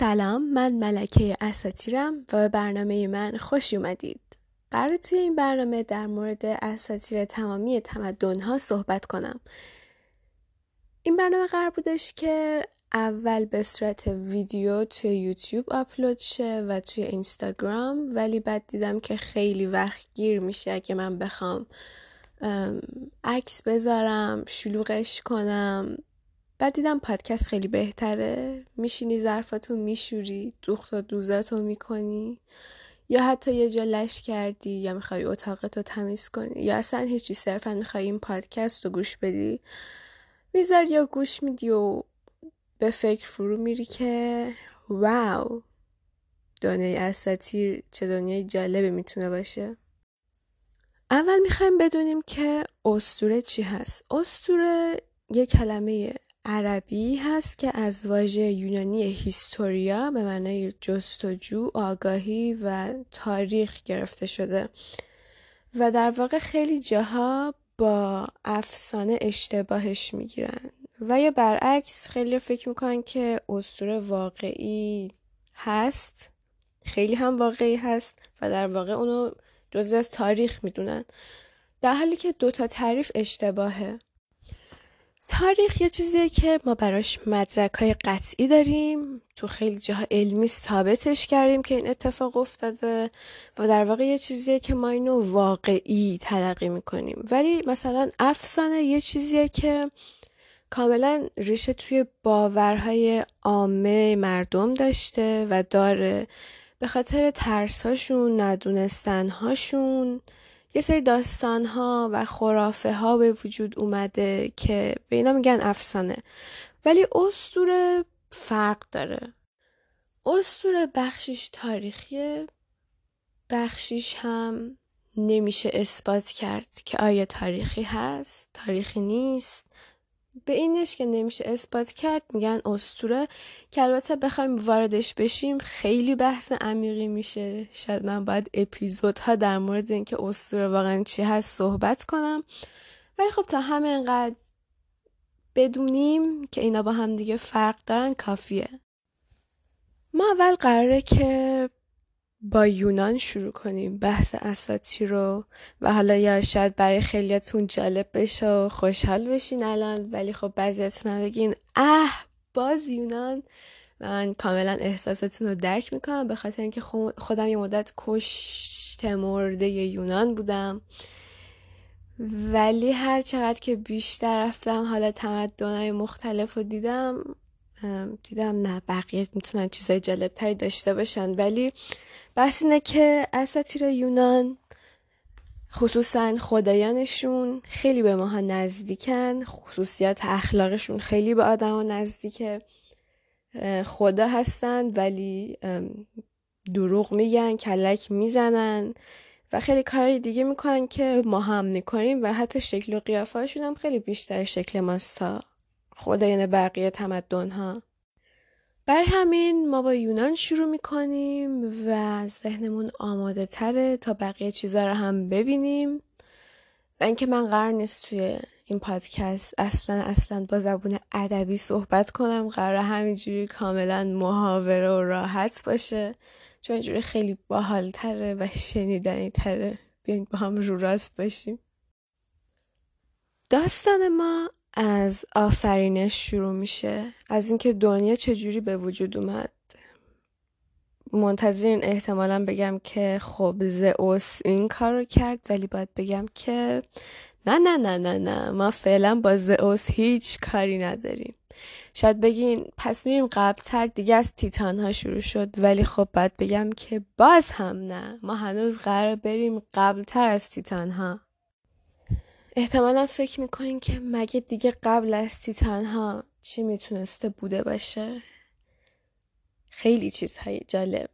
سلام من ملکه اساتیرم و به برنامه من خوش اومدید. قرار توی این برنامه در مورد اساتیر تمامی تمدنها صحبت کنم. این برنامه قرار بودش که اول به صورت ویدیو توی یوتیوب آپلود شه و توی اینستاگرام ولی بعد دیدم که خیلی وقت گیر میشه اگه من بخوام عکس بذارم شلوغش کنم بعد دیدم پادکست خیلی بهتره. میشینی ظرفاتو میشوری دوخت دوزاتو می‌کنی. یا حتی یه جا لش کردی یا می‌خوای اتاقتو تمیز کنی. یا اصلا هیچی صرفا می‌خوای این پادکست رو گوش بدی. می‌ذاری یا گوش میدی و به فکر فرو میری که واو دنیای اساتیر چه دنیای جالبی می‌تونه باشه. اول می‌خوایم بدونیم که استوره چی هست. استوره یه کلمه عربی هست که از واژه یونانی هیستوریا به معنای جستجو، آگاهی و تاریخ گرفته شده و در واقع خیلی جاها با افسانه اشتباهش می‌گیرن و یا برعکس خیلی فکر می‌کنن که اسطوره واقعی هست خیلی هم واقعی هست و در واقع اونو جزو از تاریخ می‌دونن. در حالی که دوتا تعریف اشتباهه. تاریخ یه چیزیه که ما براش مدرک های قطعی داریم. تو خیلی جاها علمی ثابتش کردیم که این اتفاق افتاده و در واقع یه چیزیه که ما اینو واقعی تلقی می‌کنیم. ولی مثلا افسانه یه چیزیه که کاملا ریشه توی باورهای عامه مردم داشته و داره. به خاطر ترسهاشون ندونستنهاشون یه سری داستان ها و خرافه ها به وجود اومده که به اینا میگن افسانه. ولی استوره فرق داره. استوره بخشیش تاریخیه بخشیش هم نمیشه اثبات کرد که آیا تاریخی هست تاریخی نیست. به اینش که نمیشه اثبات کرد میگن استوره که البته بخوایم واردش بشیم خیلی بحث عمیقی میشه. شاید من باید اپیزودها در مورد اینکه استوره واقعا چی هست صحبت کنم. ولی خب تا همینقدر بدونیم که اینا با هم دیگه فرق دارن کافیه. ما اول قراره که با یونان شروع کنیم بحث اساتی رو و حالا یا شاید برای خیلیاتون جالب بشه و خوشحال بشین الان ولی خب بعضیاتون بگین اه باز یونان؟ من کاملا احساساتون رو درک می‌کنم. به خاطر اینکه خودم یه مدت کشت مرده یونان بودم. ولی هر چقدر که بیشتر رفتم حالا تمدنهای مختلف رو دیدم دیدم نه بقیه می‌تونن چیزای جالبتری داشته باشن. ولی بحث اینه که اساتیر یونان خصوصا خدایانشون خیلی به ماها نزدیکن خصوصیات اخلاقشون خیلی به آدم نزدیکه. خدا هستن ولی دروغ میگن کلک می‌زنن و خیلی کارهای دیگه می‌کنن که ما هم می‌کنیم و حتی شکل و قیافهاشون هم خیلی بیشتر شکل ماست خدایان بقیه تمدن ها برای همین ما با یونان شروع می‌کنیم و ذهنمون آماده تره تا بقیه چیزا رو هم ببینیم. و اینکه من قرار نیست توی این پادکست اصلا اصلا با زبون ادبی صحبت کنم قرار همینجوری کاملا محاوره و راحت باشه. چون اینجوری خیلی باحال تره و شنیدنی تره بیاین با هم رو راست باشیم. داستان ما از آفرینش شروع میشه. از اینکه دنیا چجوری به وجود اومد. منتظرین احتمالا بگم که خب زئوس این کار رو کرد ولی باید بگم که نه نه نه نه نه. ما فعلا با زئوس هیچ کاری نداریم. شاید بگین پس میریم قبلتر دیگه از تیتان ها شروع شد. ولی خب باید بگم که باز هم نه. ما هنوز قرار بریم قبلتر از تیتان ها احتمالا فکر می‌کنین که مگه دیگه قبل از تیتان ها چی می‌تونسته بوده باشه؟ خیلی چیزهای جالب.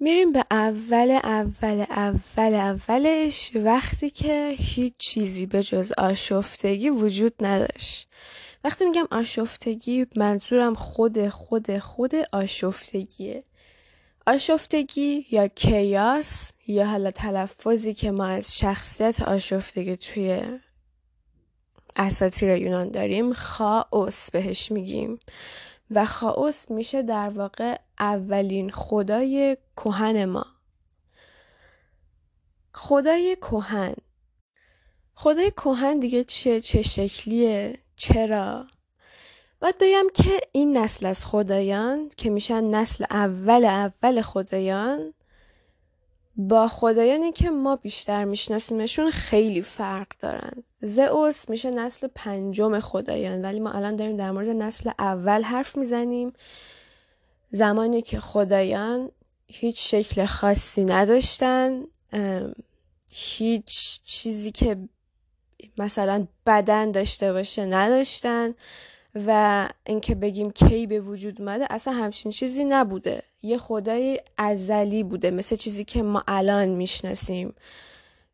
میریم به اول اول اول اولش. وقتی که هیچ چیزی به جز آشفتگی وجود نداشت. وقتی میگم آشفتگی منظورم خود خود خود آشفتگیه. آشفتگی یا کیاس یا حالا تلفظی که ما از شخصیت آشفتگی توی اساطیر یونان داریم خاوس بهش میگیم. و خاوس میشه در واقع اولین خدای کهن ما. خدای کهن. خدای کهن دیگه چه چه شکلیه؟ چرا؟ باید بگم که این نسل از خدایان که میشن نسل اول اول خدایان با خدایانی که ما بیشتر میشناسیمشون خیلی فرق دارن. زئوس میشه نسل پنجم خدایان ولی ما الان داریم در مورد نسل اول حرف می‌زنیم. زمانی که خدایان هیچ شکل خاصی نداشتن هیچ چیزی که مثلا بدن داشته باشه نداشتن. و اینکه بگیم کی به وجود اومده اصلا همچین چیزی نبوده. یه خدای ازلی بوده مثل چیزی که ما الان می‌شناسیم.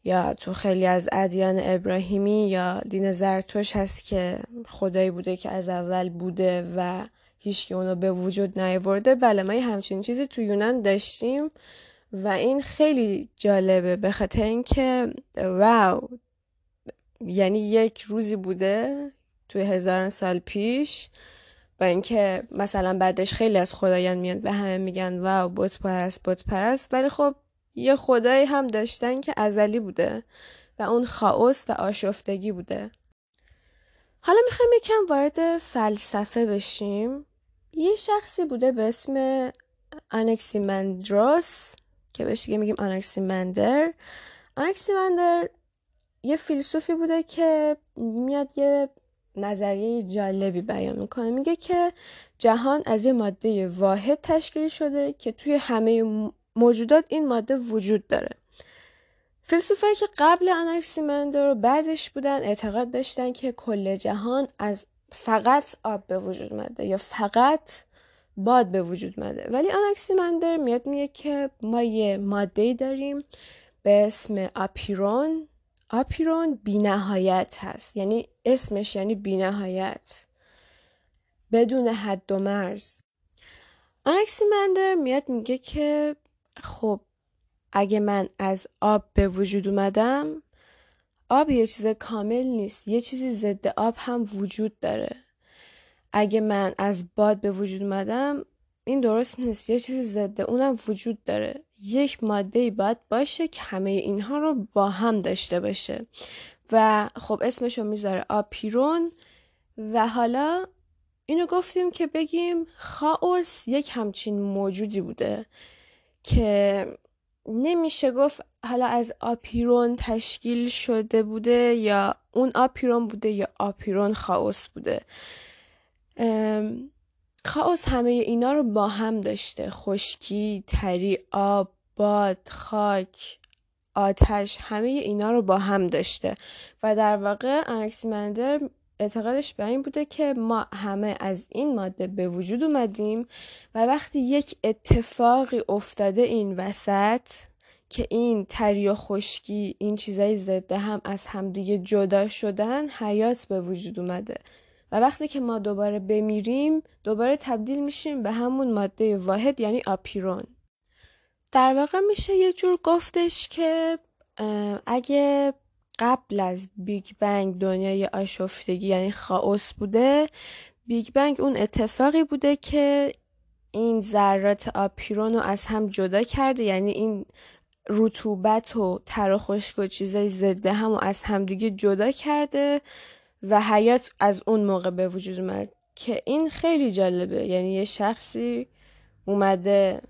یا تو خیلی از ادیان ابراهیمی یا دین زرتوش هست که خدایی بوده که از اول بوده و هیچ اونو به وجود نیاورده. بله ما همچین چیزی تو یونان داشتیم و این خیلی جالبه به خاطر اینکه واو یعنی یک روزی بوده توی هزاران سال پیش با اینکه مثلا بعدش خیلی از خدایان میاد و همه میگن واو بت پرست بت پرست. ولی خب یه خدایی هم داشتن که ازلی بوده و اون خاوس و آشفتگی بوده. حالا می‌خوایم یکم وارد فلسفه بشیم. یه شخصی بوده به اسم آنکسیمندروس که بهش میگیم آنکسیمندر. آنکسیمندر یه فیلسوفی بوده که میاد یه نظریه جالبی بیان می‌کنه. میگه که جهان از یه ماده واحد تشکیل شده که توی همه موجودات این ماده وجود داره. فیلسوفایی که قبل آناکسیمندر و بعدش بودن اعتقاد داشتن که کل جهان از فقط آب به وجود مده یا فقط باد به وجود مده ولی آناکسیمندر میاد میگه که ما یه ماده داریم به اسم آپیرون. آپیرون بینهایت هست. یعنی اسمش یعنی بینهایت. بدون حد و مرز. آنکسیمندر میاد میگه که خب اگه من از آب به وجود اومدم آب یه چیز کامل نیست. یه چیزی ضد آب هم وجود داره. اگه من از باد به وجود اومدم این درست نیست. یه چیزی ضد اونم وجود داره. یک ماده باید باشه که همه اینها رو با هم داشته باشه. و خب اسمش رو می‌ذاره آپیرون و حالا اینو گفتیم که بگیم خاوس یک همچین موجودی بوده که نمیشه گفت حالا از آپیرون تشکیل شده بوده یا اون آپیرون بوده یا آپیرون خاوس بوده. خاوس همه اینا رو با هم داشته. خشکی، تری، آب، باد، خاک، آتش همه اینا رو با هم داشته. و در واقع انکسیمندر اعتقادش به این بوده که ما همه از این ماده به وجود اومدیم و وقتی یک اتفاقی افتاده این وسط که این تری و خشکی این چیزای ضد هم از همدیگه جدا شدن حیات به وجود اومده. و وقتی که ما دوباره بمیریم دوباره تبدیل میشیم به همون ماده واحد یعنی آپیرون. در واقع میشه یه جور گفتش که اگه قبل از بیگ بنگ دنیای آشفتگی یعنی خاوس بوده بیگ بنگ اون اتفاقی بوده که این ذرات آپیرون رو از هم جدا کرده یعنی این رطوبت و تر و خشک چیزای ضد هم و از همدیگه جدا کرده و حیات از اون موقع به وجود اومد. که این خیلی جالبه. یعنی یه شخصی اومده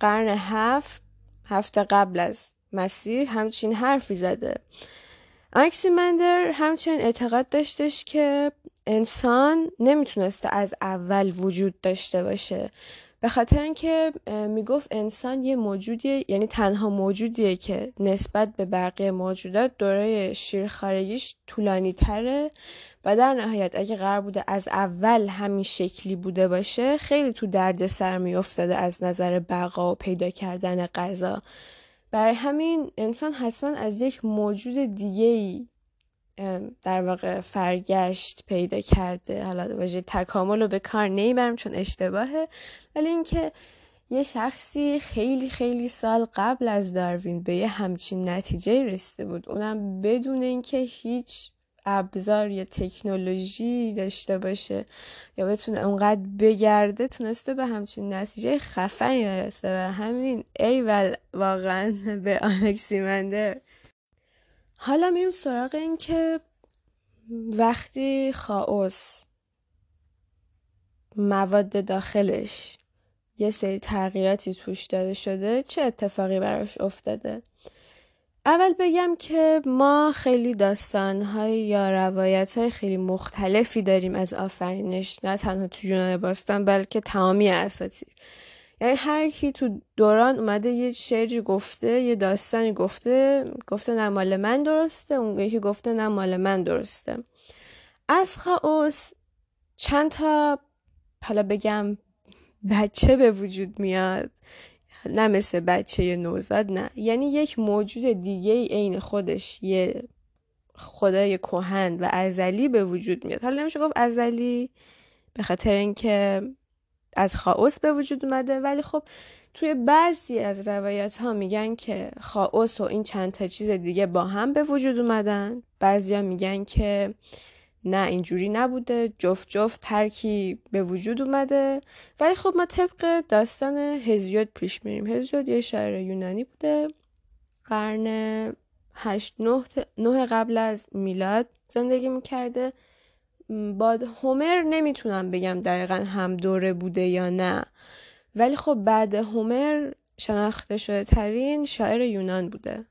قرن هفت هفته قبل از مسیح همچین حرفی زده. اکسیمندر همچنین اعتقاد داشتش که انسان نمی‌تونسته از اول وجود داشته باشه. به خاطر اینکه می‌گفت انسان یه موجودیه یعنی تنها موجودیه که نسبت به بقیه موجودات دوره شیرخارگیش طولانی تره و در نهایت اگه قرار بوده از اول همین شکلی بوده باشه خیلی تو درد سر میافتاده از نظر بقا و پیدا کردن غذا. برای همین انسان حتما از یک موجود دیگه در واقع فرگشت پیدا کرده. حالا واژه تکامل رو به کار نمی‌برم چون اشتباهه. ولی اینکه یه شخصی خیلی خیلی سال قبل از داروین به یه همچین نتیجه رسیده بود. اونم بدون اینکه هیچ ابزار یا تکنولوژی داشته باشه یا بتونه اونقدر بگرده تونسته به همچین نتیجه خفنی برسه. و همین ای ول واقعا به آنکسیمندر حالا میریم سراغ این که وقتی خاوس مواد داخلش یه سری تغییراتی توش داده شده چه اتفاقی براش افتاده؟ اول بگم که ما خیلی داستانهای یا روایت های خیلی مختلفی داریم از آفرینش نه تنها تو یونان باستان بلکه تمامی اساطیر یعنی هر کی تو دوران اومده یه شعری گفته یه داستانی گفته گفته نه مال من درسته اون یکی گفته نه مال من درسته. از خاوس چند تا حالا بگم بچه به وجود میاد نه مثل بچه نوزاد نه. یعنی یک موجود دیگه عین خودش یه خدای کهن و ازلی به وجود میاد. حالا نمیشه گفت ازلی به خاطر اینکه از خاوس به وجود اومده ولی خب توی بعضی از روایت ها میگن که خاوس و این چند تا چیز دیگه با هم به وجود اومدن. بعضیا میگن که نه اینجوری نبوده جفت جفت ترکی به وجود اومده. ولی خب ما طبق داستان هزیود پیش میریم. هزیود یه شاعر یونانی بوده. قرن هشت نه, قبل از میلاد زندگی می‌کرده. با هومر نمی‌تونم بگم دقیقا هم دوره بوده یا نه. ولی خب بعد هومر شناخته شده ترین شاعر یونان بوده.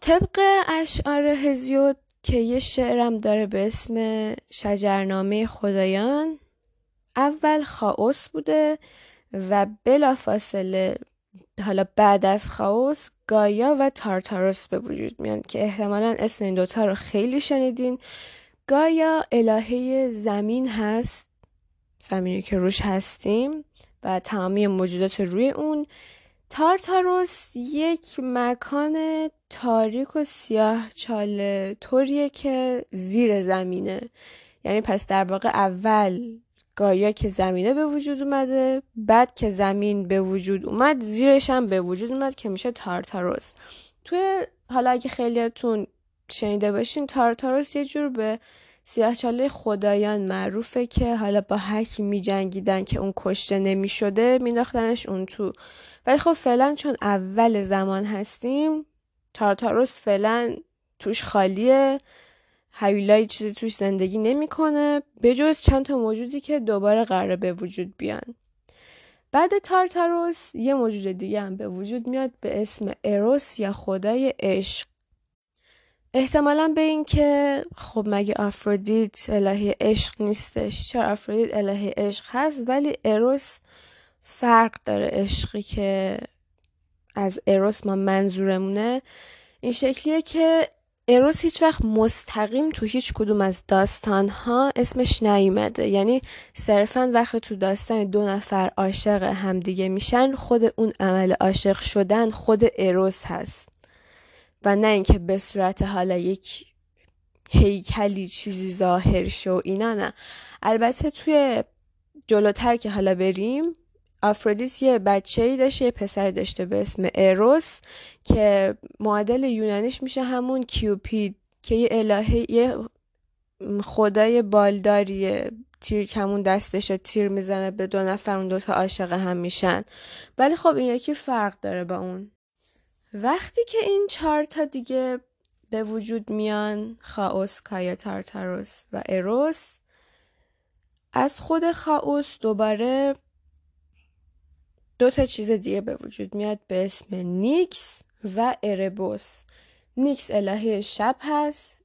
طبق اشعار هزیود که یه شعرم داره به اسم شجرنامه خدایان اول خاوس بوده و بلافاصله حالا بعد از خاوس گایا و تارتاروس به وجود میان که احتمالا اسم این دوتا رو خیلی شنیدین. گایا الهه زمین هست زمینی که روش هستیم و تمامی موجودات روی اون. تارتاروس یک مکان تاریک و سیاه چاله طوریه که زیر زمینه. یعنی پس در واقع اول گایا که زمینه به وجود اومده بعد که زمین به وجود اومد زیرش هم به وجود اومد که میشه تارتاروس. توی حالا اگه خیلیاتون شنیده باشین تارتاروس یه جور به سیاهچاله خدایان معروفه که حالا با هر کی می جنگیدن که اون کشته نمی شده می اون تو. ولی خب فعلا چون اول زمان هستیم تارتاروس فعلا توش خالیه هیولایی چیزی توش زندگی نمی‌کنه به جز چند تا موجودی که دوباره قراره به وجود بیان. بعد تارتاروس یه موجود دیگه هم به وجود میاد به اسم اروس یا خدای عشق. احتمالا به این که خب مگه آفرودیت الهی عشق نیستش. چرا آفرودیت الهی عشق هست؟ ولی اروس فرق داره عشقی که از اروس ما منظورمونه. این شکلیه که اروس هیچ وقت مستقیم تو هیچ کدوم از داستان ها اسمش نیومده. یعنی صرفا وقت تو داستان دو نفر عاشق همدیگه میشن خود اون عمل عاشق شدن خود اروس هست. و نه اینکه به صورت حالا یک هیکلی چیزی ظاهر شو اینا نه. البته توی جلوتر که حالا بریم آفرودیس یه بچه ای داشته یه پسر داشته به اسم اروس که معادل یونانیش میشه همون کیوپید که یه الهه یه خدای بالداریه. تیر کمون دستش تیر می‌زنه به دو نفر اون دوتا عاشق هم میشن. ولی خب این یکی فرق داره با اون. وقتی که این چهار تا دیگه به وجود میان خاوس کایا تارتاروس و اروس از خود خاوس دوباره دو تا چیز دیگه به وجود میاد به اسم نیکس و اربوس نیکس الهه شب هست.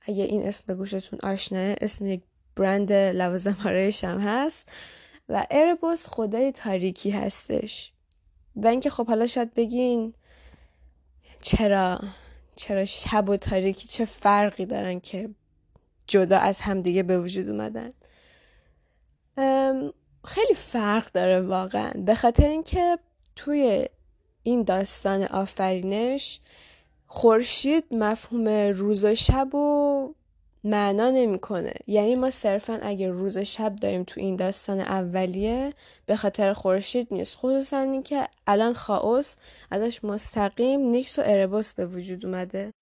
اگه این اسم به گوشتون آشناه اسم یک برند لوازم هم هست. و اربوس خدای تاریکی هستش. و اینکه خب حالا شاید بگین چرا چرا شب و تاریکی چه فرقی دارن که جدا از همدیگه به وجود اومدن؟ خیلی فرق داره واقعا. به خاطر اینکه توی این داستان آفرینش خورشید مفهوم روز و شب و معنا نمی‌کنه. یعنی ما صرفا اگر روز شب داریم تو این داستان اولیه به خاطر خورشید نیست. خصوصا اینکه الان خاوس ازش مستقیم نیکس و اربوس به وجود اومده.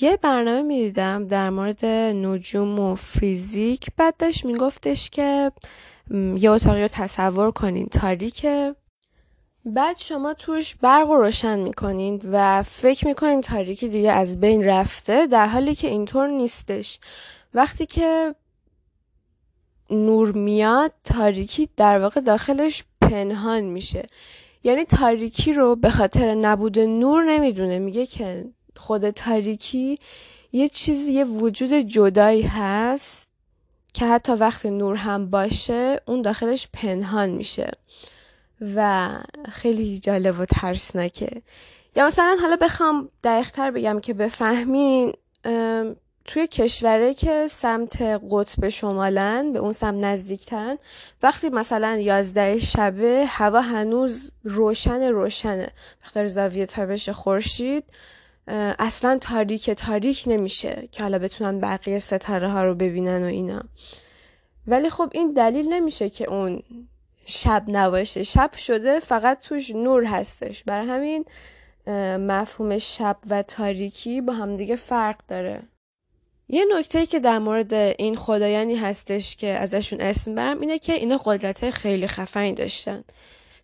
یه برنامه می‌دیدم در مورد نجوم و فیزیک. بعد داشت میگفتش که یه اتاقی رو تصور کنین. تاریکه. بعد شما توش برق رو روشن می‌کنین و فکر می‌کنین تاریکی دیگه از بین رفته در حالی که اینطور نیستش. وقتی که نور میاد تاریکی در واقع داخلش پنهان میشه. یعنی تاریکی رو به خاطر نبود نور نمی‌دونه. میگه که خود تاریکی یه چیزی یه وجود جدایی هست که حتی وقتی نور هم باشه اون داخلش پنهان میشه. و خیلی جالب و ترسناکه. یا مثلا حالا بخوام دقیقتر بگم که بفهمین توی کشوره که سمت قطب شمالن به اون سمت نزدیکترن وقتی مثلا یازده شبه هوا هنوز روشن روشنه. بخاطر زاویه تابش خورشید اصلا تاریک تاریک نمیشه که حالا بتونن بقیه ستاره ها رو ببینن و اینا. ولی خب این دلیل نمیشه که اون شب نباشه. شب شده فقط توش نور هستش. برای همین مفهوم شب و تاریکی با همدیگه فرق داره. یه نکته که در مورد این خدایانی هستش که ازشون اسم برم اینه که اینا قدرت خیلی خفنی داشتن.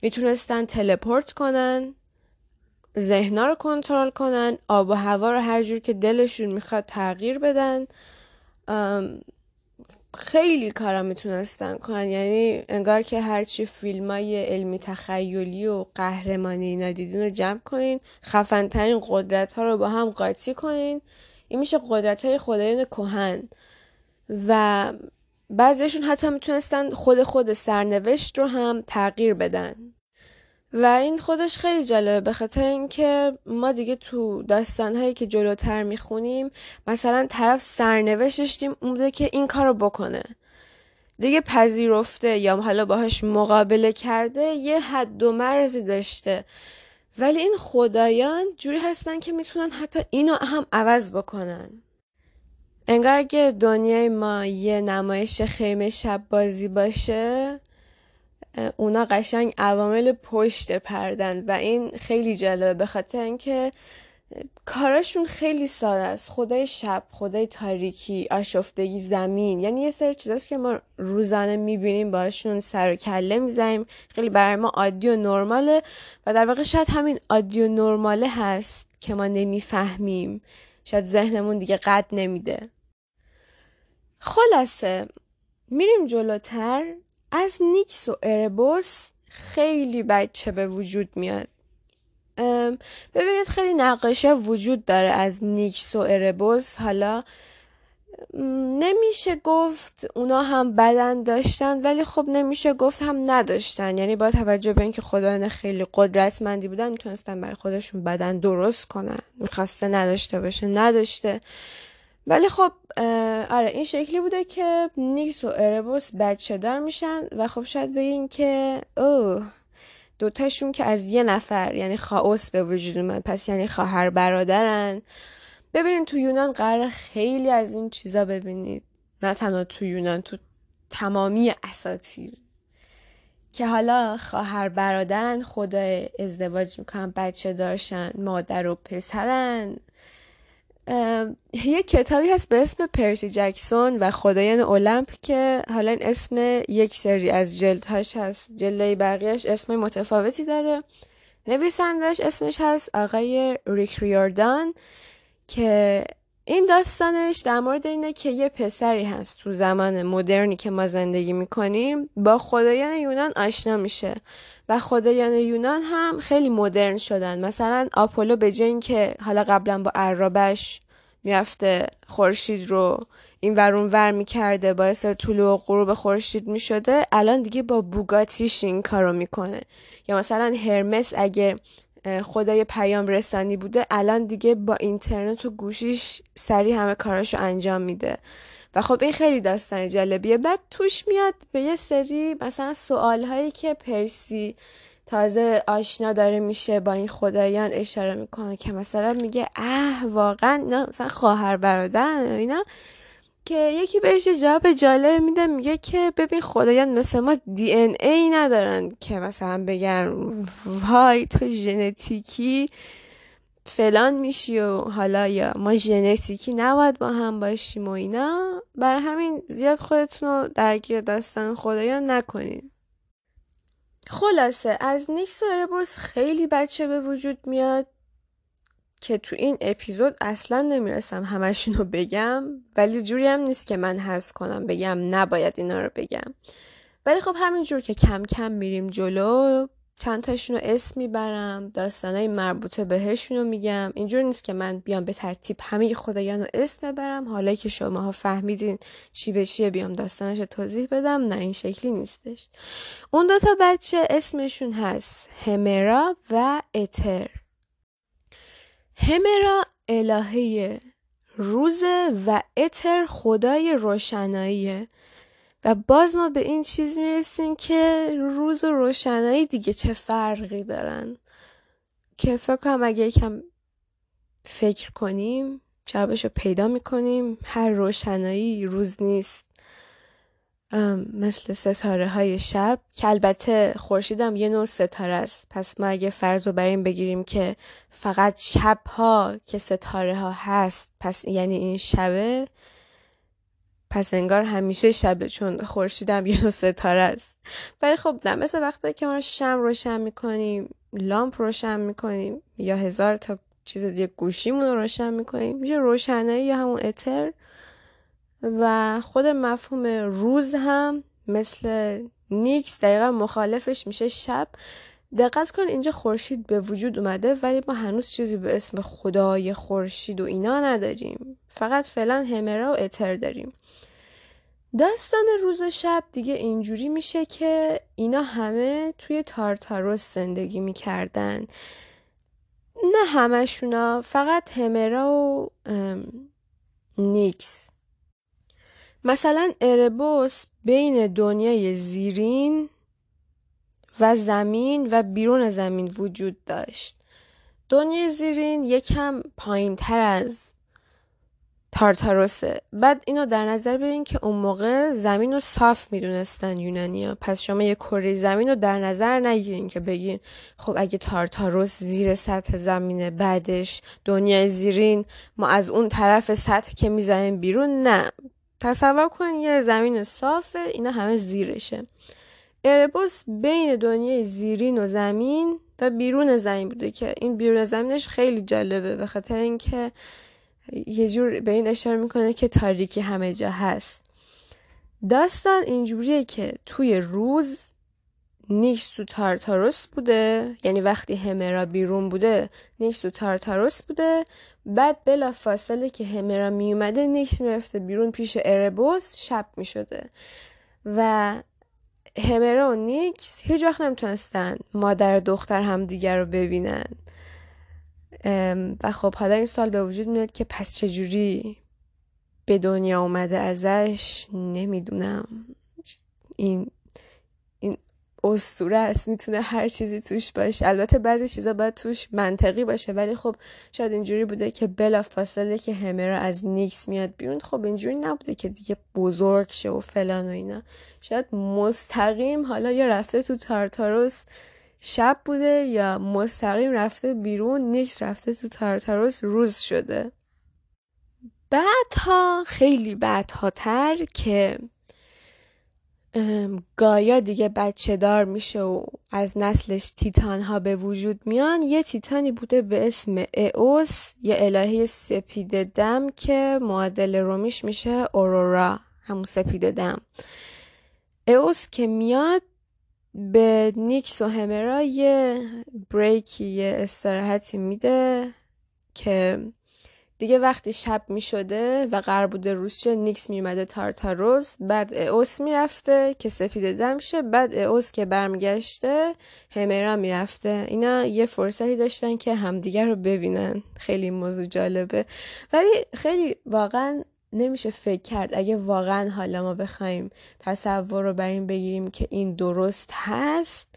می‌تونستن تلپورت کنن ذهنا رو کنترل کنن آب و هوا رو هر جور که دلشون می‌خواد تغییر بدن. خیلی کارا می‌تونستن کنن. یعنی انگار که هرچی فیلم های علمی تخیلی و قهرمانی اینا دیدین رو جمع کنین خفنترین قدرت ها رو با هم قاطی کنین. این میشه قدرت های خدایان کهن. و بعضیشون حتی می‌تونستن خود خود سرنوشت رو هم تغییر بدن. و این خودش خیلی جالبه. به خاطر اینکه ما دیگه تو داستانهایی که جلوتر می‌خونیم مثلا طرف سرنوشتش اون بوده که این کارو بکنه. دیگه پذیرفته یا حالا باهاش مقابله کرده یه حد و مرزی داشته. ولی این خدایان جوری هستن که می‌تونن حتی اینو هم عوض بکنن. انگار که دنیای ما یه نمایش خیمه شب بازی باشه. اونا قشنگ عوامل پشت پردن و این خیلی جالبه به خاطر اینکه کاراشون خیلی ساده است. خدای شب خدای تاریکی آشفتگی زمین. یعنی یه سری چیزاست که ما روزانه می‌بینیم باشون سر و کله می‌زنیم. خیلی برای ما عادی و نرماله و در واقع شاید همین عادی و نرماله هست که ما نمی‌فهمیم. شاید ذهنمون دیگه قد نمیده. خلاصه میریم جلوتر. از نیکس و اربوس خیلی بچه به وجود میاد. ببینید خیلی نقاشه وجود داره از نیکس و اربوس. حالا نمیشه گفت اونا هم بدن داشتن ولی خب نمیشه گفت هم نداشتن. یعنی با توجه به اینکه خدایان خیلی قدرتمندی بودن می‌تونستن برای خودشون بدن درست کنن. می‌خواسته نداشته باشه نداشته. ولی خب آره این شکلی بوده که نیکس و اربوس بچه دار میشن و خب شاید بگین که اوه دوتاشون که از یه نفر یعنی خاوس به وجود اومد. پس یعنی خواهر برادرن. ببینید تو یونان قرار خیلی از این چیزا ببینید. نه تنها تو یونان تو تمامی اساتیر که حالا خواهر برادرن خدا ازدواج می‌کنن بچه داشتن مادر و پسرن. یه کتابی هست به اسم پرسی جکسون و خدایان المپ که حالا اسم یک سری از جلدهاش هست. جلده بقیهش اسم متفاوتی داره. نویسندش اسمش هست آقای ریک که این داستانش در مورد اینه که یه پسری هست تو زمان مدرنی که ما زندگی می‌کنیم با خدایان یونان آشنا میشه. و خدایان یونان هم خیلی مدرن شدن. مثلا آپولو به جای که حالا قبلا با عرابش می‌رفته خورشید رو این ورون ور می‌کرده باعث طلوع و غروب خورشید می‌شده الان دیگه با بوگاتیش این کارو می‌کنه. یا مثلا هرمس اگه خدای پیام رسانی بوده الان دیگه با اینترنت و گوشیش سریع همه کاراشو انجام میده. و خب این خیلی داستان جالبیه. بعد توش میاد به یه سری مثلا سوال هایی که پرسی تازه آشنا داره میشه با این خدایان اشاره می‌کنه که مثلا میگه اه واقعا نه مثلا خواهر برادرن اینا. که یکی بهش جواب جالب میده میگه که ببین خدایان مثل ما دی ان ای ندارن که مثلا بگن وای تو ژنتیکی فلان میشی و حالا یا ما ژنتیکی نباید با هم باشیم و اینا بر همین زیاد خودتون رو درگیر داستان خدایان نکنین. خلاصه از نیکس و اربوس خیلی بچه به وجود میاد که تو این اپیزود اصلا نمی‌رسم همشون رو بگم ولی جوری هم نیست که من حس کنم بگم نباید اینا رو بگم. ولی خب همینجور که کم کم میریم جلو چند تاشون رو اسم می‌برم داستانای مربوطه بهشون رو میگم. اینجور نیست که من بیام به ترتیب همه خدایان رو اسم ببرم. حالا که شماها فهمیدین چی به چیه بیام داستانش رو توضیح بدم. نه این شکلی نیستش. اون دوتا بچه اسمشون هست همرا و اتر. همرا الهه روز و اتر خدای روشناییه. و باز ما به این چیز می‌رسیم که روز و روشنایی دیگه چه فرقی دارن؟ که فکر کنم اگه یکم فکر کنیم جوابش رو پیدا می‌کنیم. هر روشنایی روز نیست. مثل ستاره های شب. که البته خورشیدم یه نوع ستاره است. پس ما اگه فرض رو بر این بگیریم که فقط شب ها که ستاره ها هست پس یعنی این شبه پس انگار همیشه شبه چون خورشیدم یه ستاره است. ولی خب نه مثل وقتی که ما شم روشن می‌کنیم لامپ روشن می‌کنیم یا هزار تا چیز دیگه گوشیمون رو روشن می‌کنیم میشه روشنایی یا همون اتر. و خود مفهوم روز هم مثل نیکس دقیقا مخالفش میشه شب. دقت کن اینجا خورشید به وجود اومده ولی ما هنوز چیزی به اسم خدای خورشید و اینا نداریم. فقط فعلا همرا و اتر داریم. داستان روز و شب دیگه اینجوری میشه که اینا همه توی تارتاروس زندگی می‌کردن. نه همشونا فقط همرا و نیکس. مثلا اربوس بین دنیای زیرین و زمین و بیرون زمین وجود داشت. دنیای زیرین یکم پایین تر از تارتاروسه. بعد اینو در نظر ببین که اون موقع زمین رو صاف می‌دونستن یونانیا پس شما یه کره زمین رو در نظر نگیرین که بگین خب اگه تارتاروس زیر سطح زمینه بعدش دنیای زیرین ما از اون طرف سطح که می‌زنیم بیرون نه. تصور کن یه زمین صافه اینا همه زیرشه. اربوس بین دنیای زیرین و زمین و بیرون زمین بوده که این بیرون زمینش خیلی جالبه به خاطر اینکه یه جور به این اشاره می‌کنه که تاریکی همه جا هست. داستان اینجوریه که توی روز نیکس تو تارتاروس بوده یعنی وقتی همرا بیرون بوده نیکس تو تارتاروس بوده بعد بلا فاصله که همرا میومده نیکس می‌رفته بیرون پیش اربوس شب می‌شده. و همرا و نیکس هیچ وقت نمی‌تونستن مادر و دختر هم دیگر رو ببینن. و خب حالا این سوال به وجود میاد که پس چجوری به دنیا اومده ازش نمی‌دونم. این این استوره است می‌تونه هر چیزی توش باشه. البته بعضی چیزا باید توش منطقی باشه ولی خب شاید اینجوری بوده که بلا فاصله که همه از نیکس میاد بیرون. خب اینجوری نبوده که دیگه بزرگ شه و فلان و اینا. شاید مستقیم حالا یا رفته تو تارتاروس شب بوده یا مستقیم رفته بیرون نیکس رفته تو تارتاروس روز شده. بعدها خیلی بعدها تر که گایا دیگه بچه دار میشه و از نسلش تیتان ها به وجود میان. یه تیتانی بوده به اسم اوس یه الهه سپید دم که معادل رومیش میشه اورورا همون سپید دم. اوس که میاد به نیکس و همرا یه بریکی یه استراحتی میده که دیگه وقتی شب می شده و قرار بوده روز نیکس میمده تارتاروز بعد اوس می‌رفته که سپیده دم شه. بعد اوس که برمیگشته همرا می‌رفته. اینا یه فرصتی داشتن که همدیگر رو ببینن. خیلی موضوع جالبه. ولی خیلی واقعا نمیشه فکر کرد اگه واقعا حالا ما بخوایم تصور رو بر این بگیریم که این درست هست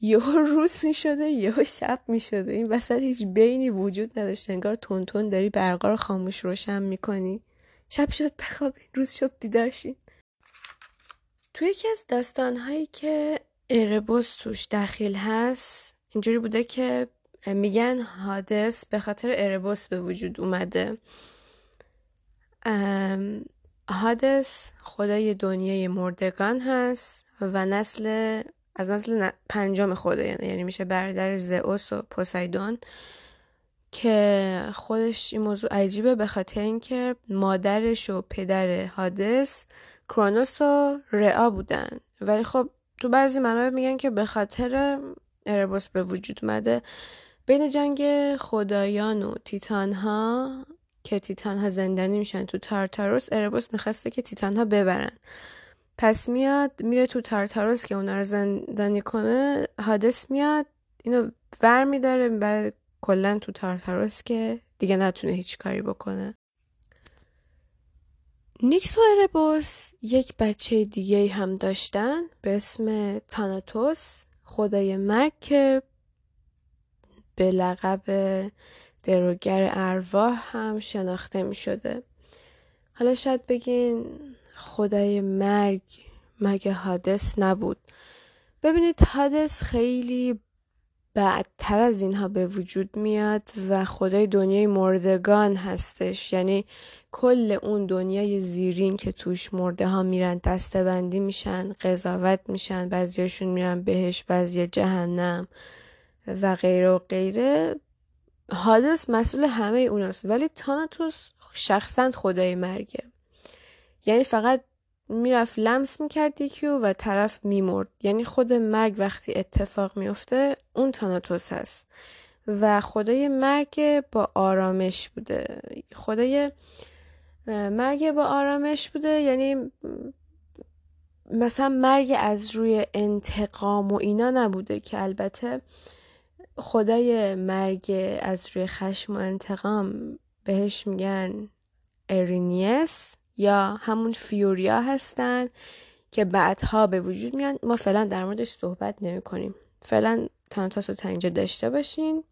یهو روز می شده یهو شب می شده این وسط هیچ بینی وجود نداشته. انگار تون داری برقا رو خاموش روشن می‌کنی. شب شد بخوابی روز شد بیدارشین توی یکی از داستانهایی که اربوس توش دخیل هست اینجوری بوده که میگن هادس به خاطر اربوس به وجود اومده. هادس خدای دنیای مردگان هست و نسل از نسل پنجم خدایانه یعنی میشه برادر زئوس و پوسایدون که خودش این موضوع عجیبه به خاطر اینکه مادرش و پدر هادس کرونوس و رعا بودن. ولی خب تو بعضی منابع میگن که به خاطر اربوس به وجود اومده بین جنگ خدایان و تیتان ها که تیتان ها زندانی میشن تو تارتاروس اربوس می‌خواسته که تیتان ها ببرن. پس میاد میره تو تارتاروس که اونا رو زندانی کنه. هادس میاد اینو ور میداره می‌بره کلا تو تارتاروس که دیگه نتونه هیچ کاری بکنه. نیکس و اربوس یک بچه دیگه هم داشتن به اسم تاناتوس. خدای مرگ که به لقب دروگر ارواح هم شناخته می شده حالا شاید بگین خدای مرگ مگه حادث نبود؟ ببینید حادث خیلی بعدتر از اینها به وجود میاد و خدای دنیای مردگان هستش. یعنی کل اون دنیای زیرین که توش مرده ها میرن دسته بندی میشن قضاوت میشن بعضیاشون میرن بهش بعضی جهنم و غیره و غیره. حادث مسئول همه اوناست. ولی تاناتوس شخصا خدای مرگه. یعنی فقط می‌رفت لمس می‌کرد یکی و طرف میمرد. یعنی خود مرگ وقتی اتفاق میفته اون تاناتوس هست. و خدای مرگ با آرامش بوده. خدای مرگ با آرامش بوده. یعنی مثلا مرگ از روی انتقام و اینا نبوده که البته خدای مرگ از روی خشم و انتقام بهش میگن ارینیس یا همون فیوریا هستن که بعدها به وجود میان. ما فعلا در موردش صحبت نمی کنیم فعلا تاناتوس رو تا اینجا داشته باشین.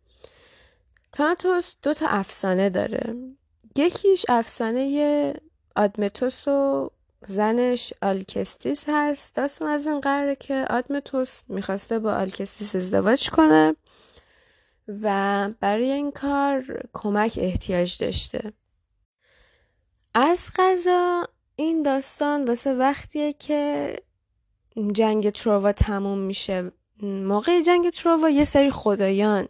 تاناتوس دو تا افسانه داره. یکیش افسانه آدمتوس و زنش آلکستیس هست. داستان از این قراره که آدمتوس می‌خواسته با آلکستیس ازدواج کنه. و برای این کار کمک احتیاج داشته. از قضا این داستان واسه وقتیه که جنگ تروا تموم میشه. موقع جنگ تروا یه سری خدایان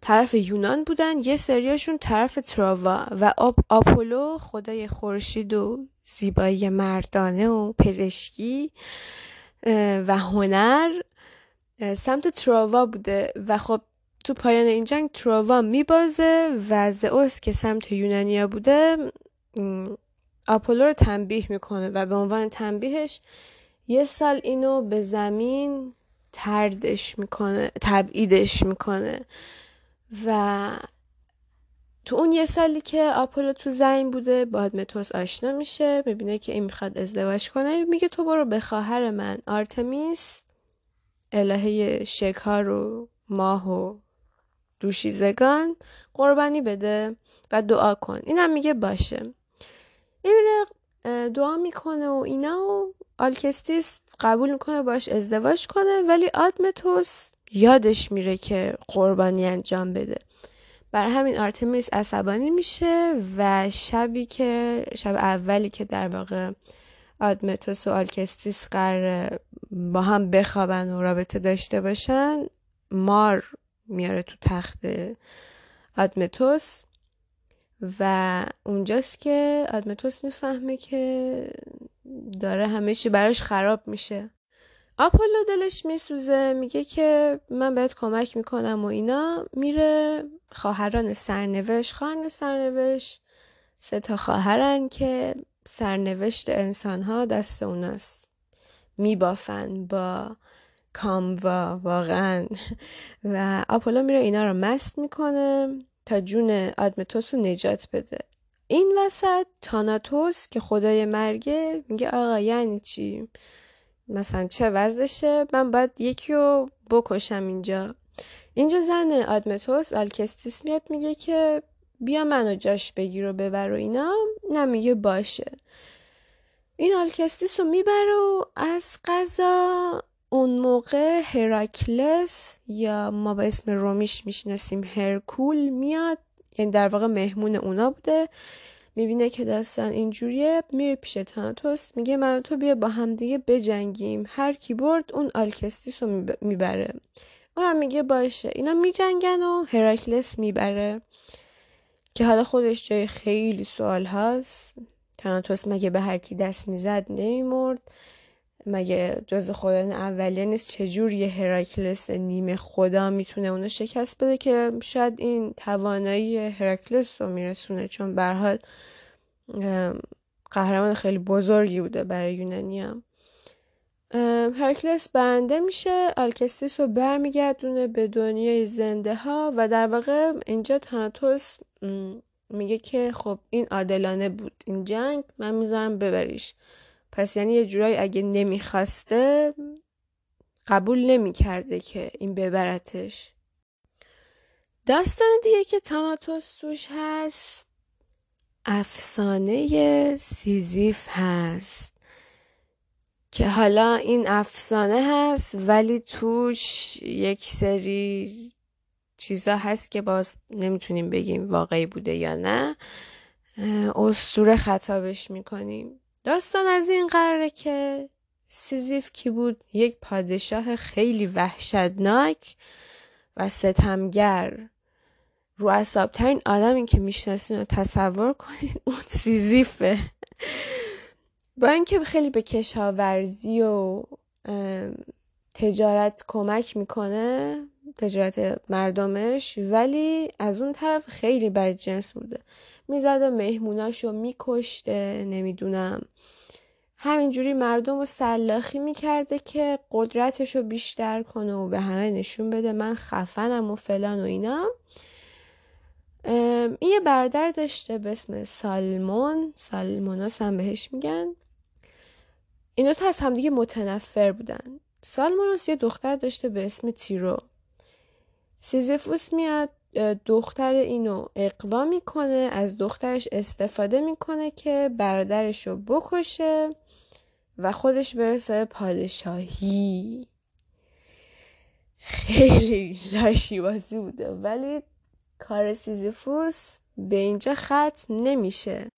طرف یونان بودن یه سریاشون طرف تروا و آپولو خدای خورشید و زیبایی مردانه و پزشکی و هنر سمت تراوا بوده. و خب تو پایان این جنگ تراوا میبازه و زئوس که سمت یونانیا بوده آپولو رو تنبیه می‌کنه و به عنوان تنبیهش یه سال اینو به زمین تردش می‌کنه تبعیدش می‌کنه. و تو اون یه سالی که آپولو تو زمین بوده با آدمتوس آشنا میشه می‌بینه که این می‌خواد ازدواج کنه. میگه تو برو به خواهر من آرتمیس الهه شکار و ماه و دوشیزگان قربانی بده و دعا کن. اینم میگه باشه. این دعا می‌کنه و اینا و آلکستیس قبول می‌کنه باش ازدواج کنه ولی آدمتوس یادش میره که قربانی انجام بده. بر همین آرتمیس عصبانی میشه و شبی که شب اولی که در واقع آدمتوس و آلکستیس قرار با هم بخوابن و رابطه داشته باشن مار میاره تو تخت آدمتوس و اونجاست که آدمتوس می‌فهمه که داره همه چی براش خراب میشه. آپولو دلش میسوزه میگه که من بهت کمک می‌کنم و اینا. میره خواهران سرنوشت خواهران سرنوشت سه تا خواهرن که سرنوشت انسان ها دست اوناست. میبافن با کاموا واقعا. و آپولو میره اینا رو مست می‌کنه تا جون آدمتوس رو نجات بده. این وسط تاناتوس که خدای مرگه میگه آقا یعنی چی؟ مثلا چه وضعشه؟ من باید یکی رو بکشم اینجا. اینجا زن آدمتوس آلکستیس میاد میگه که بیا منو جاش بگیر و ببر و اینا. اینم میگه باشه. این آلکستیس رو می‌بره و از قضا اون موقع هراکلس یا ما به اسم رومیش می‌شناسیم هرکول میاد یعنی در واقع مهمون اونا بوده. می‌بینه که داستان اینجوریه میره پیش تاناتوس میگه من و تو بیا با همدیگه بجنگیم. هر کی برد اون آلکستیس رو می‌بره. او هم میگه باشه اینا میجنگن و هراکلس می‌بره. که حالا خودش جای خیلی سوال هست تاناتوس مگه به هر کی دست می‌زد نمیمرد؟ مگه جز خدایان اولیه نیست؟ چجور یه هراکلس نیمه خدا می‌تونه اونو شکست بده که شاید این توانایی هراکلس رو میرسونه؟ چون به حال قهرمان خیلی بزرگی بوده برای یونانی هم. هرکلس برنده میشه آلکستیس رو برمیگردونه به دنیای زنده ها و در واقع اینجا تاناتوس میگه که خب این عادلانه بود. این جنگ من می‌ذارم ببریش. پس یعنی یه جورایی اگه نمی‌خواسته قبول نمی‌کرده که این ببرتش. داستان دیگه که تاناتوس توش هست افسانه سیزیف هست. که حالا این افسانه هست ولی توش یک سری چیزا هست که باز نمی‌تونیم بگیم واقعی بوده یا نه. استوره خطابش می‌کنیم. داستان از این قراره که سیزیف کی بود؟ یک پادشاه خیلی وحشتناک و ستمگر. رو اصابترین آدمی که می‌شناسین رو تصور کنید اون سیزیفه. با اینکه خیلی به کشاورزی و تجارت کمک می‌کنه تجارت مردمش ولی از اون طرف خیلی بد جنس بوده. می‌زده مهموناشو میکشته نمی‌دونم. همینجوری مردم رو سلاخی می‌کرده که قدرتش رو بیشتر کنه و به همه نشون بده من خفنم و فلان و اینا. این یه بردر داشته به اسم سالمون. سالموناس هم بهش میگن. اینا تا از همدیگه متنفر بودن. سالمونوس یه دختر داشته به اسم تیرو. سیزفوس میاد. دختر اینو اقوا می‌کنه از دخترش استفاده می‌کنه که برادرش رو بکشه و خودش برسه پادشاهی. خیلی لاشی بازی بوده ولی کار سیزیفوس به اینجا ختم نمیشه.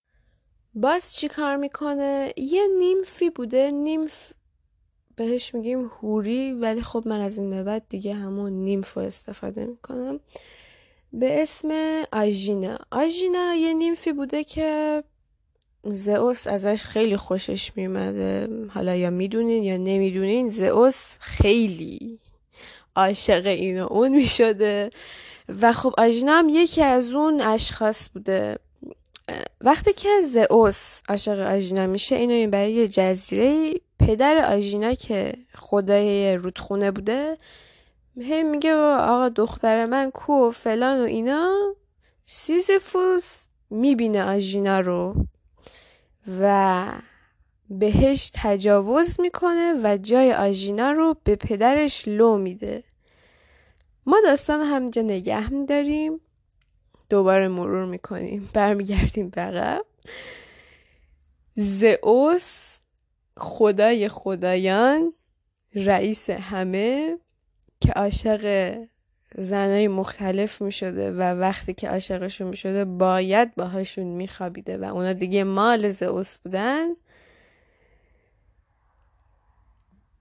باز چی کار می‌کنه؟ یه نیمفی بوده نیمف بهش میگیم هوری ولی خب من از این به بعد دیگه همون نیمف رو استفاده می‌کنم. به اسم آژینا. آژینا یه نیمفی بوده که زئوس ازش خیلی خوشش میومده حالا یا می‌دونین یا نمی‌دونین زئوس خیلی عاشق این و اون می‌شده. و خب آژینا هم یکی از اون اشخاص بوده. وقتی که زئوس عاشق آژینا میشه اینو برای یه جزیره پدر آژینا که خدای رودخونه بوده هی میگه آقا دختر من کو فلان و اینا. سیزفوس می‌بینه آژینا رو و بهش تجاوز می‌کنه و جای آژینا رو به پدرش لو میده. ما داستان همینجا نگه میداریم. دوباره مرور می‌کنیم. برمیگردیم بقب زئوس خدای خدایان رئیس همه. که عاشق زنای مختلف می شده و وقتی که عاشقشون می شده باید باهاشون می خوابیده و اونا دیگه مال زئوس بودن.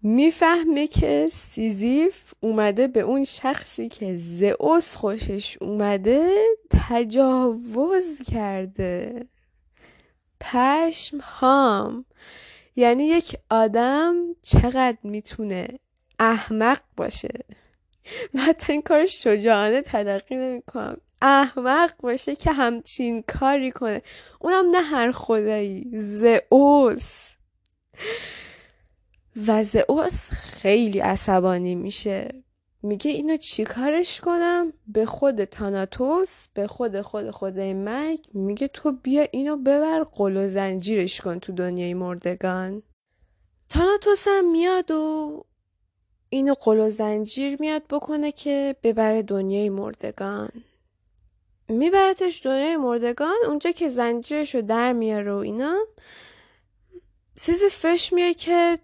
می‌فهمه که سیزیف اومده به اون شخصی که زئوس خوشش اومده تجاوز کرده. پشم هام یعنی یک آدم چقدر می‌تونه احمق باشه. و حتی این کار شجاعانه تلقی نمی‌کنم احمق باشه که همچین کاری کنه. اونم نه هر خدایی. زئوس. و زئوس خیلی عصبانی میشه. میگه اینو چیکارش کنم؟ به خود تاناتوس به خود خود خدای مرگ. میگه تو بیا اینو ببر قل و زنجیرش کن تو دنیای مردگان. تاناتوس هم میاد و اینو قل زنجیر میاد بکنه که ببره دنیای مردگان. میبرتش دنیای مردگان اونجا که زنجیرش رو در میاره و اینا سیزی فش میاد که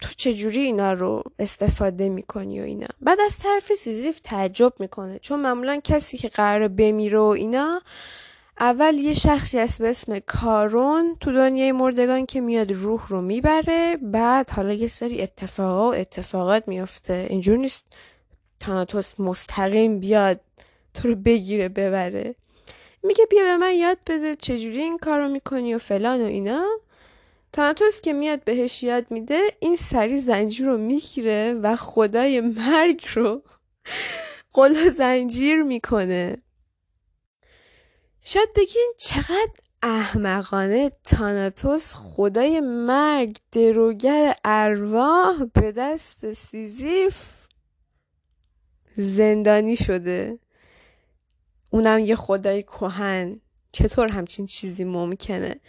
تو چجوری اینا رو استفاده می‌کنی و اینا. بعد از طرف سیزیف تعجب می‌کنه چون معمولا کسی که قرار بمیره و اینا اول یه شخصی هست به اسم کارون تو دنیای مردگان که میاد روح رو می‌بره بعد حالا یه سری اتفاقا و اتفاقات میفته. اینجور نیست تاناتوس مستقیم بیاد تو رو بگیره ببره. میگه بیا به من یاد بده چجوری این کار رو می‌کنی و فلان و اینا. تاناتوس که میاد بهش یاد میده این سری زنجیر رو می‌گیره و خدای مرگ رو قل زنجیر می‌کنه. شاید بگین چقدر احمقانه تاناتوس خدای مرگ دروگر ارواح به دست سیزیف زندانی شده. اونم یه خدای کهن. چطور همچین چیزی ممکنه؟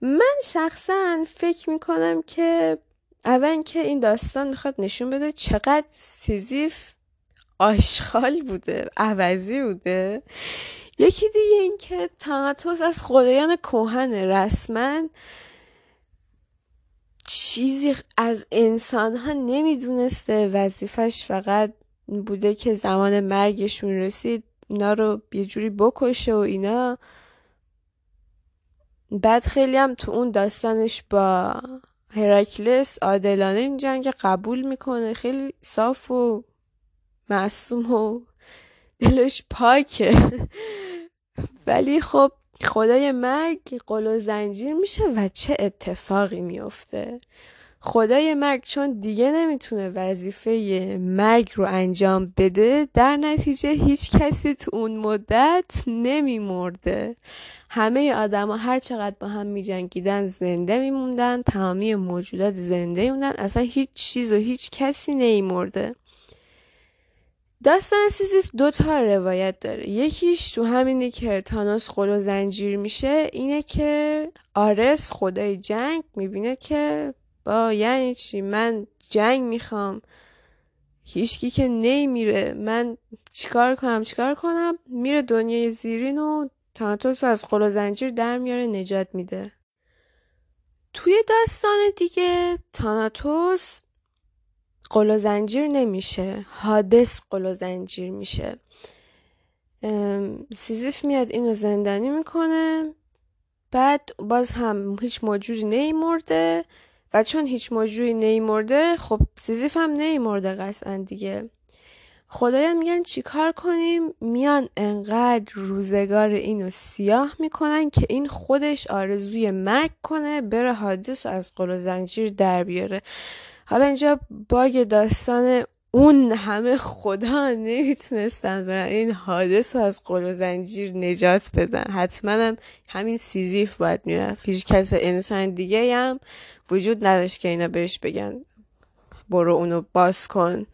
من شخصا فکر می‌کنم که اول که این داستان می‌خواد نشون بده چقدر سیزیف آشغال بوده عوضی بوده. یکی دیگه این که تاناتوس از خدایان کوهن رسما چیزی از انسان ها نمی‌دونسته. وظیفش فقط بوده که زمان مرگشون رسید اینا رو یه جوری بکشه و اینا. بعد خیلی هم تو اون داستانش با هراکلس عادلانه این جنگ قبول می‌کنه. خیلی صاف و معصوم و دلش پاکه. ولی خب خدای مرگ قل و زنجیر میشه و چه اتفاقی میفته؟ خدای مرگ چون دیگه نمی‌تونه وظیفه مرگ رو انجام بده در نتیجه هیچ کسی تو اون مدت نمیمرده. همه آدما هر چقدر با هم میجنگیدن زنده میموندن تمامی موجودات زنده موندن اصلا هیچ چیز و هیچ کسی نیمرده داستان سیزیف دو تا روایت داره. یکیش تو همینه که تانوس قل و زنجیر میشه اینه که آرس خدای جنگ می‌بینه که با یعنی چی؟ من جنگ می‌خوام. هیچکی که نمیره. من چیکار کنم؟ چیکار کنم؟ میره دنیای زیرین و تاناتوس از غل و زنجیر در میاره نجات میده. توی داستان دیگه تاناتوس غل و زنجیر نمیشه. هادس غل و زنجیر میشه سیزیف میاد اینو زندانی می‌کنه. بعد باز هم هیچ موجودی نمی‌مرده و چون هیچ موجودی نمی‌مرده خب سیزیف هم نمی‌مرده قطعا دیگه. خدایان میگن چیکار کنیم؟ میان انقدر روزگار اینو سیاه می‌کنن که این خودش آرزوی مرگ کنه بره حادث از قل و زنجیر در بیاره. حالا اینجا باگ داستان اون همه خدا نمی‌تونستن برن. این حادث از قل و زنجیر نجات بدن. حتما هم همین سیزیف باید می‌رفت. هیچ کس انسان دیگه هم وجود نداشت که اینا بهش بگن. برو اونو باز کن.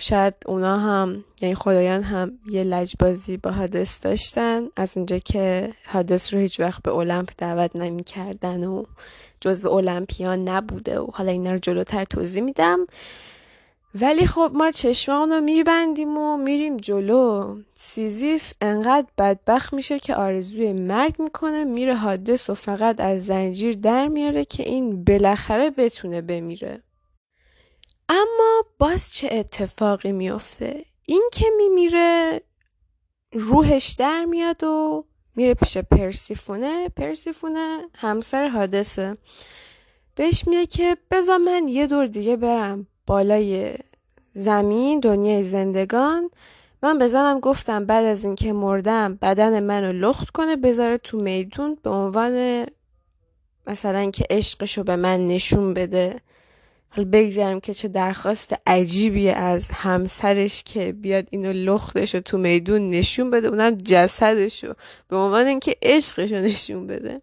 شاید اونا هم یعنی خدایان هم یه لجبازی با حادث داشتن. از اونجا که حادث رو هیچ وقت به المپ دعوت نمی‌کردن و جزو المپیان نبوده و حالا اینا رو جلوتر توضیح میدم. ولی خب ما چشمان رو میبندیم و میریم جلو. سیزیف انقدر بدبخت میشه که آرزوی مرگ می‌کنه میره حادث و فقط از زنجیر در میاره که این بالاخره بتونه بمیره. اما باز چه اتفاقی میفته این که میمیره روحش در میاد و میره پیش پرسیفونه. پرسیفونه همسر حادثه. بهش میگه که بذار من یه دور دیگه برم بالای زمین دنیای زندگان. من بزنم گفتم بعد از اینکه مردم بدن منو لخت کنه بذاره تو میدون به عنوان مثلا که عشقشو به من نشون بده. حالا بگذارم که چه درخواست عجیبی از همسرش که بیاد اینو لختشو تو میدون نشون بده اونم جسدشو به عنوان اینکه عشقشو نشون بده.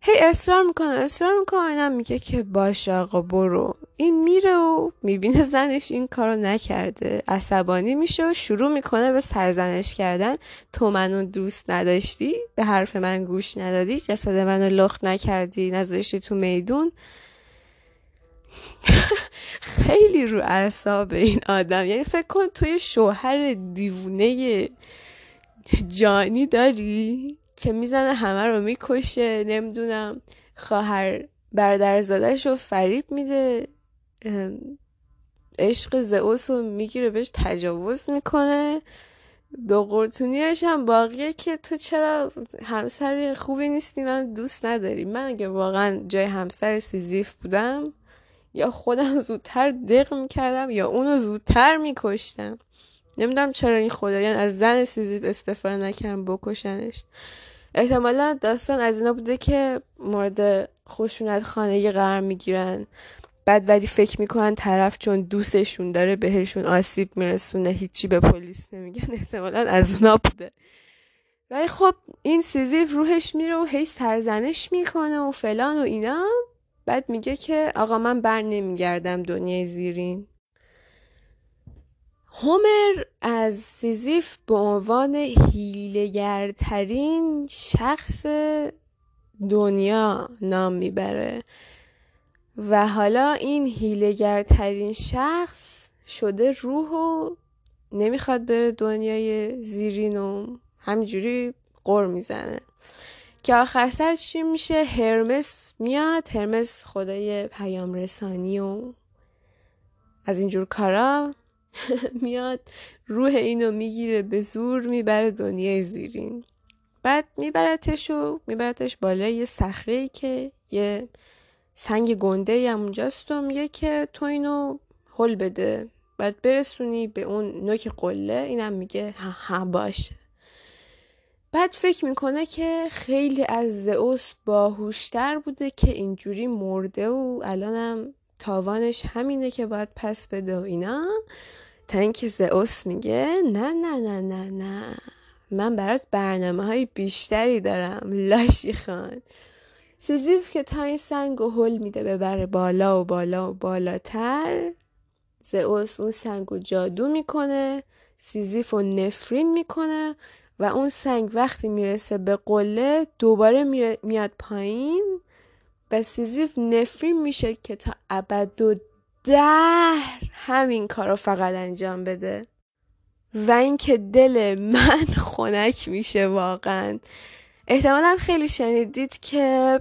هی اصرار می‌کنه اصرار می‌کنه. اینم میگه که باش آقا برو. این میره و می‌بینه زنش این کارو نکرده. عصبانی میشه و شروع می‌کنه به سرزنش کردن. تو منو دوست نداشتی؟ به حرف من گوش ندادی؟ جسد منو لخت نکردی؟ نذاشتی تو میدون؟ خیلی رو اعصاب این آدم. یعنی فکر کن توی شوهر دیوونه جانی داری که می‌زنه همه رو می‌کشه نمی‌دونم خواهر برادرزادهش رو فریب میده عشق زئوس رو می‌گیره بهش تجاوز می‌کنه. و قرت و نیمش هم باقیه که تو چرا همسر خوبی نیستی؟ منو دوست نداری من اگه واقعا جای همسر سیزیف بودم یا خودم زودتر دق می‌کردم یا اونو زودتر میکشتم. نمی‌دونم چرا این خدایان از زن سیزیف استفاده نکردن بکشنش. احتمالا داستان از اینا بوده که مورد خشونت خانگی قرار می‌گیرن. بعد ولی فکر می‌کنن طرف چون دوستشون داره بهشون آسیب میرسونه هیچی به پلیس نمیگن. احتمالا از اونا بوده. ولی خب این سیزیف روحش میره و هی سرزنش می‌کنه و فلان و اینا. بعد میگه که آقا من بر نمیگردم دنیای زیرین. هومر از سیزیف به عنوان حیله‌گرترین شخص دنیا نام می‌بره و حالا این حیله‌گرترین شخص شده روح و نمی‌خواد بره دنیای زیرین و همینجوری قر می‌زنه. که آخر سر چی میشه؟ هرمس میاد هرمس خدای پیام رسانی و از اینجور کارا میاد روح اینو می‌گیره به زور می‌بره دنیای زیرین. بعد میبرتش و میبرتش بالای یه صخره که یه سنگ گنده هم اونجاست و میگه که تو اینو حل بده. بعد برسونی به اون نوک قله اینم میگه ها ها باشه. بعد فکر می‌کنه که خیلی از زئوس باهوشتر بوده که اینجوری مرده و الانم تاوانش همینه که باید پس بده و اینا. تا اینکه زئوس میگه نه نه نه نه نه. من برات برنامه های بیشتری دارم لاشی خان. سیزیف که تا این سنگ و حل میده ببره بالا و بالا و بالاتر زئوس اون سنگ و جادو می‌کنه سیزیف و نفرین می‌کنه. و اون سنگ وقتی می‌رسه به قله دوباره میاد پایین و سیزیف نفرین میشه که تا ابد و در همین کار رو فقط انجام بده. و اینکه دل من خنک میشه واقعا. احتمالا خیلی شنیدید که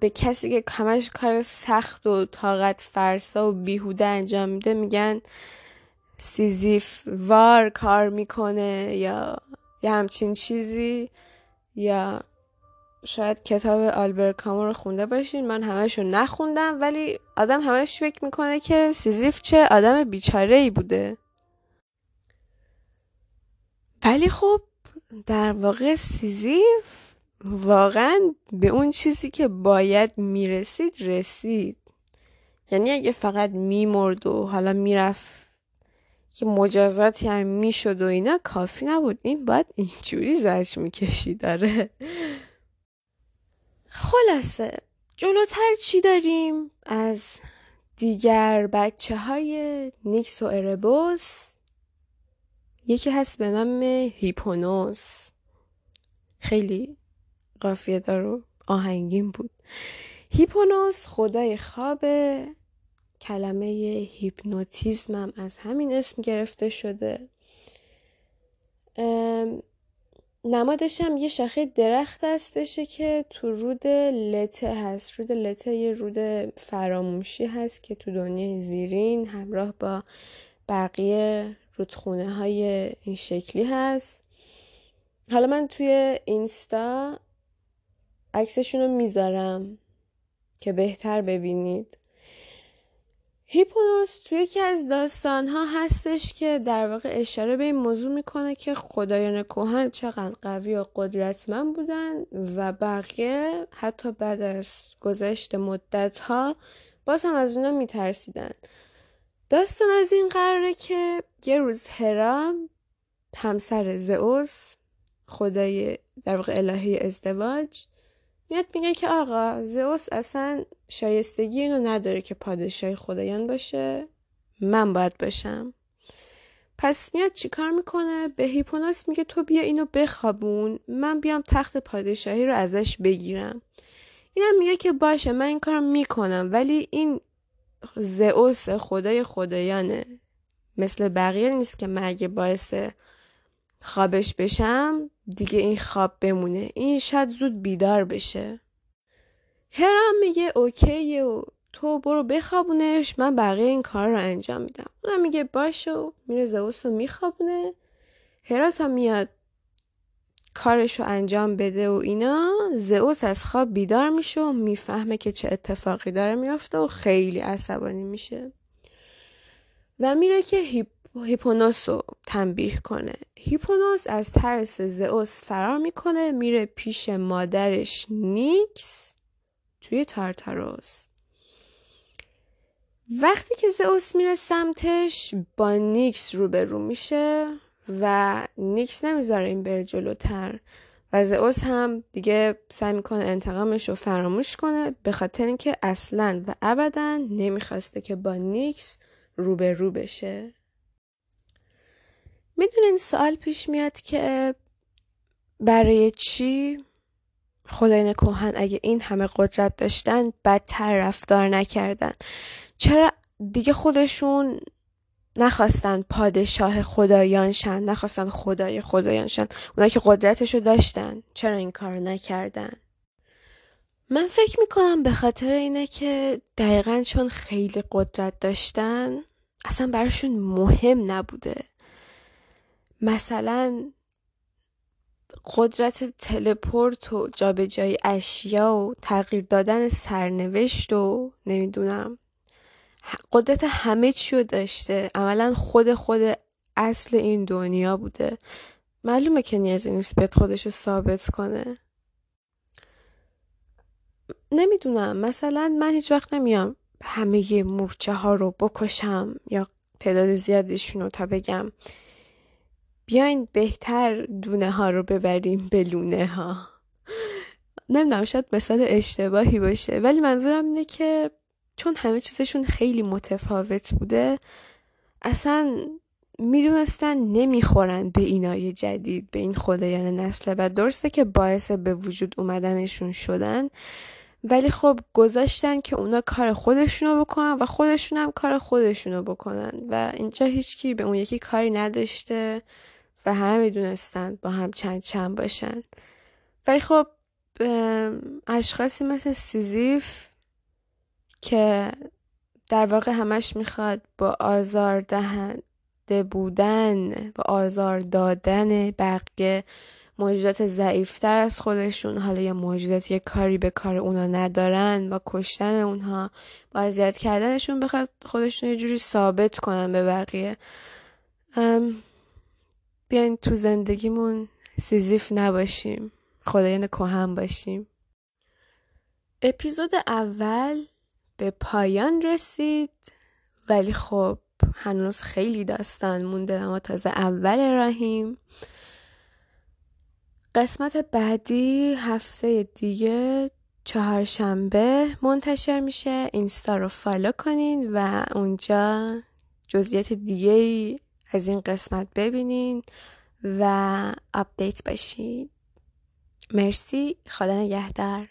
به کسی که همش کار سخت و طاقت فرسا و بیهوده انجام میده میگن سیزیف وار کار می‌کنه یا یه همچین چیزی یا شاید کتاب آلبر کامو رو خونده باشین. من همش رو نخوندم ولی آدم همش فکر می‌کنه که سیزیف چه آدم بیچاره ای بوده. ولی خب در واقع سیزیف واقعا به اون چیزی که باید می‌رسید رسید. یعنی اگه فقط میمرد و حالا می‌رفت که مجازاتی هم می‌شد و اینا کافی نبود. این باید اینجوری زجر می‌کشیده. خلاصه جلوتر چی داریم؟ از دیگر بچه های نیکس و اربوس. یکی هست به نام هیپونوس. خیلی قافیه دار و آهنگین بود. هیپونوس خدای خواب کلمه هیپنوتیزم هم از همین اسم گرفته شده. نمادش هم یه شاخه درخت هستشه که تو رود لته هست. رود لته یه رود فراموشی هست که تو دنیای زیرین همراه با بقیه رودخونه های این شکلی هست. حالا من توی اینستا عکسشون رو می‌ذارم که بهتر ببینید. هیپونوس توی یکی از داستان ها هستش که در واقع اشاره به این موضوع می‌کنه که خدایان کوهن چقدر قوی و قدرتمند بودن و بقیه حتی بعد از گذشت مدت ها باز هم از اونا میترسیدن. داستان از این قراره که یه روز هرا همسر زئوس خدای در واقع الهی ازدواج میاد میگه که آقا زئوس اصلا شایستگی اینو نداره که پادشاه خدایان باشه. من باید باشم. پس میاد چیکار می‌کنه؟ به هیپوناس میگه تو بیا اینو بخوابون. من بیام تخت پادشاهی رو ازش بگیرم. اینم میگه که باشه من این کارم می‌کنم. ولی این زئوس خدای خدایانه. مثل بقیه نیست که اگه باعث خوابش بشم دیگه این خواب بمونه. این شاید زود بیدار بشه. هرا میگه اوکی و تو برو بخوابونش من بقیه این کار رو انجام میدم. اونم میگه باشو میره زئوس رو میخوابونه. هرا تا میاد کارش رو انجام بده و اینا. زئوس از خواب بیدار میشه و می‌فهمه که چه اتفاقی داره میافته و خیلی عصبانی میشه. و میره که هیپ هیپونوس رو تنبیه کنه. هیپونوس از ترس زئوس فرار می‌کنه میره پیش مادرش نیکس توی تارتاروس. وقتی که زئوس میره سمتش با نیکس روبرو میشه و نیکس نمی‌ذاره این بره جلوتر و زئوس هم دیگه سعی می‌کنه انتقامش رو فراموش کنه به خاطر اینکه اصلا و ابدا نمی‌خواسته که با نیکس روبرو بشه. می‌دونین سوال پیش میاد که برای چی خداین کوهن اگه این همه قدرت داشتن بدتر رفتار نکردن؟ چرا دیگه خودشون نخواستن پادشاه خدایان شن نخواستن خدای خدایان شن اونا که قدرتشو داشتن چرا این کار نکردن؟ من فکر می‌کنم به خاطر اینه که دقیقا چون خیلی قدرت داشتن اصلا براشون مهم نبوده. مثلا قدرت تلپورت و جابجایی اشیا و تغییر دادن سرنوشت و نمی‌دونم. قدرت همه چی رو داشته. عملا خود خود اصل این دنیا بوده. معلومه که نیازی نیست بیاد خودش رو ثابت کنه. نمی‌دونم. مثلا من هیچ وقت نمیام همه مورچه ها رو بکشم یا تعداد زیادشون رو تا بگم. بیاین بهتر دونه ها رو ببریم به لونه ها نمی‌دونم شاید مثال اشتباهی باشه ولی منظورم اینه که چون همه چیزشون خیلی متفاوت بوده اصلا می‌دونستن نمی‌خورن به اینای جدید به این خدایان نسل. و درسته که باعث به وجود اومدنشون شدن ولی خب گذاشتن که اونا کار خودشونو بکنن و خودشون هم کار خودشونو بکنن. و اینجا هیچکی به اون یکی کاری نداشته. و همه می‌دونستن با هم چند چند باشن. ولی خب اشخاصی مثل سیزیف که در واقع همش می‌خواد با آزار دهنده بودن با آزار دادن بقیه موجودات ضعیفتر از خودشون حالا یا موجودات یه کاری به کار اونا ندارن و کشتن اونها با اذیت کردنشون بخواد خودشون یه جوری ثابت کنن به بقیه. بیاین تو زندگیمون سیزیف نباشیم. خدایان کهن باشیم. اپیزود اول به پایان رسید. ولی خب هنوز خیلی داستان مونده اما تازه اول راهیم. قسمت بعدی هفته دیگه چهارشنبه منتشر میشه. اینستا رو follow کنین و اونجا جزئیات دیگه از این قسمت ببینین و آپدیت باشین مرسی. خدا نگهدار.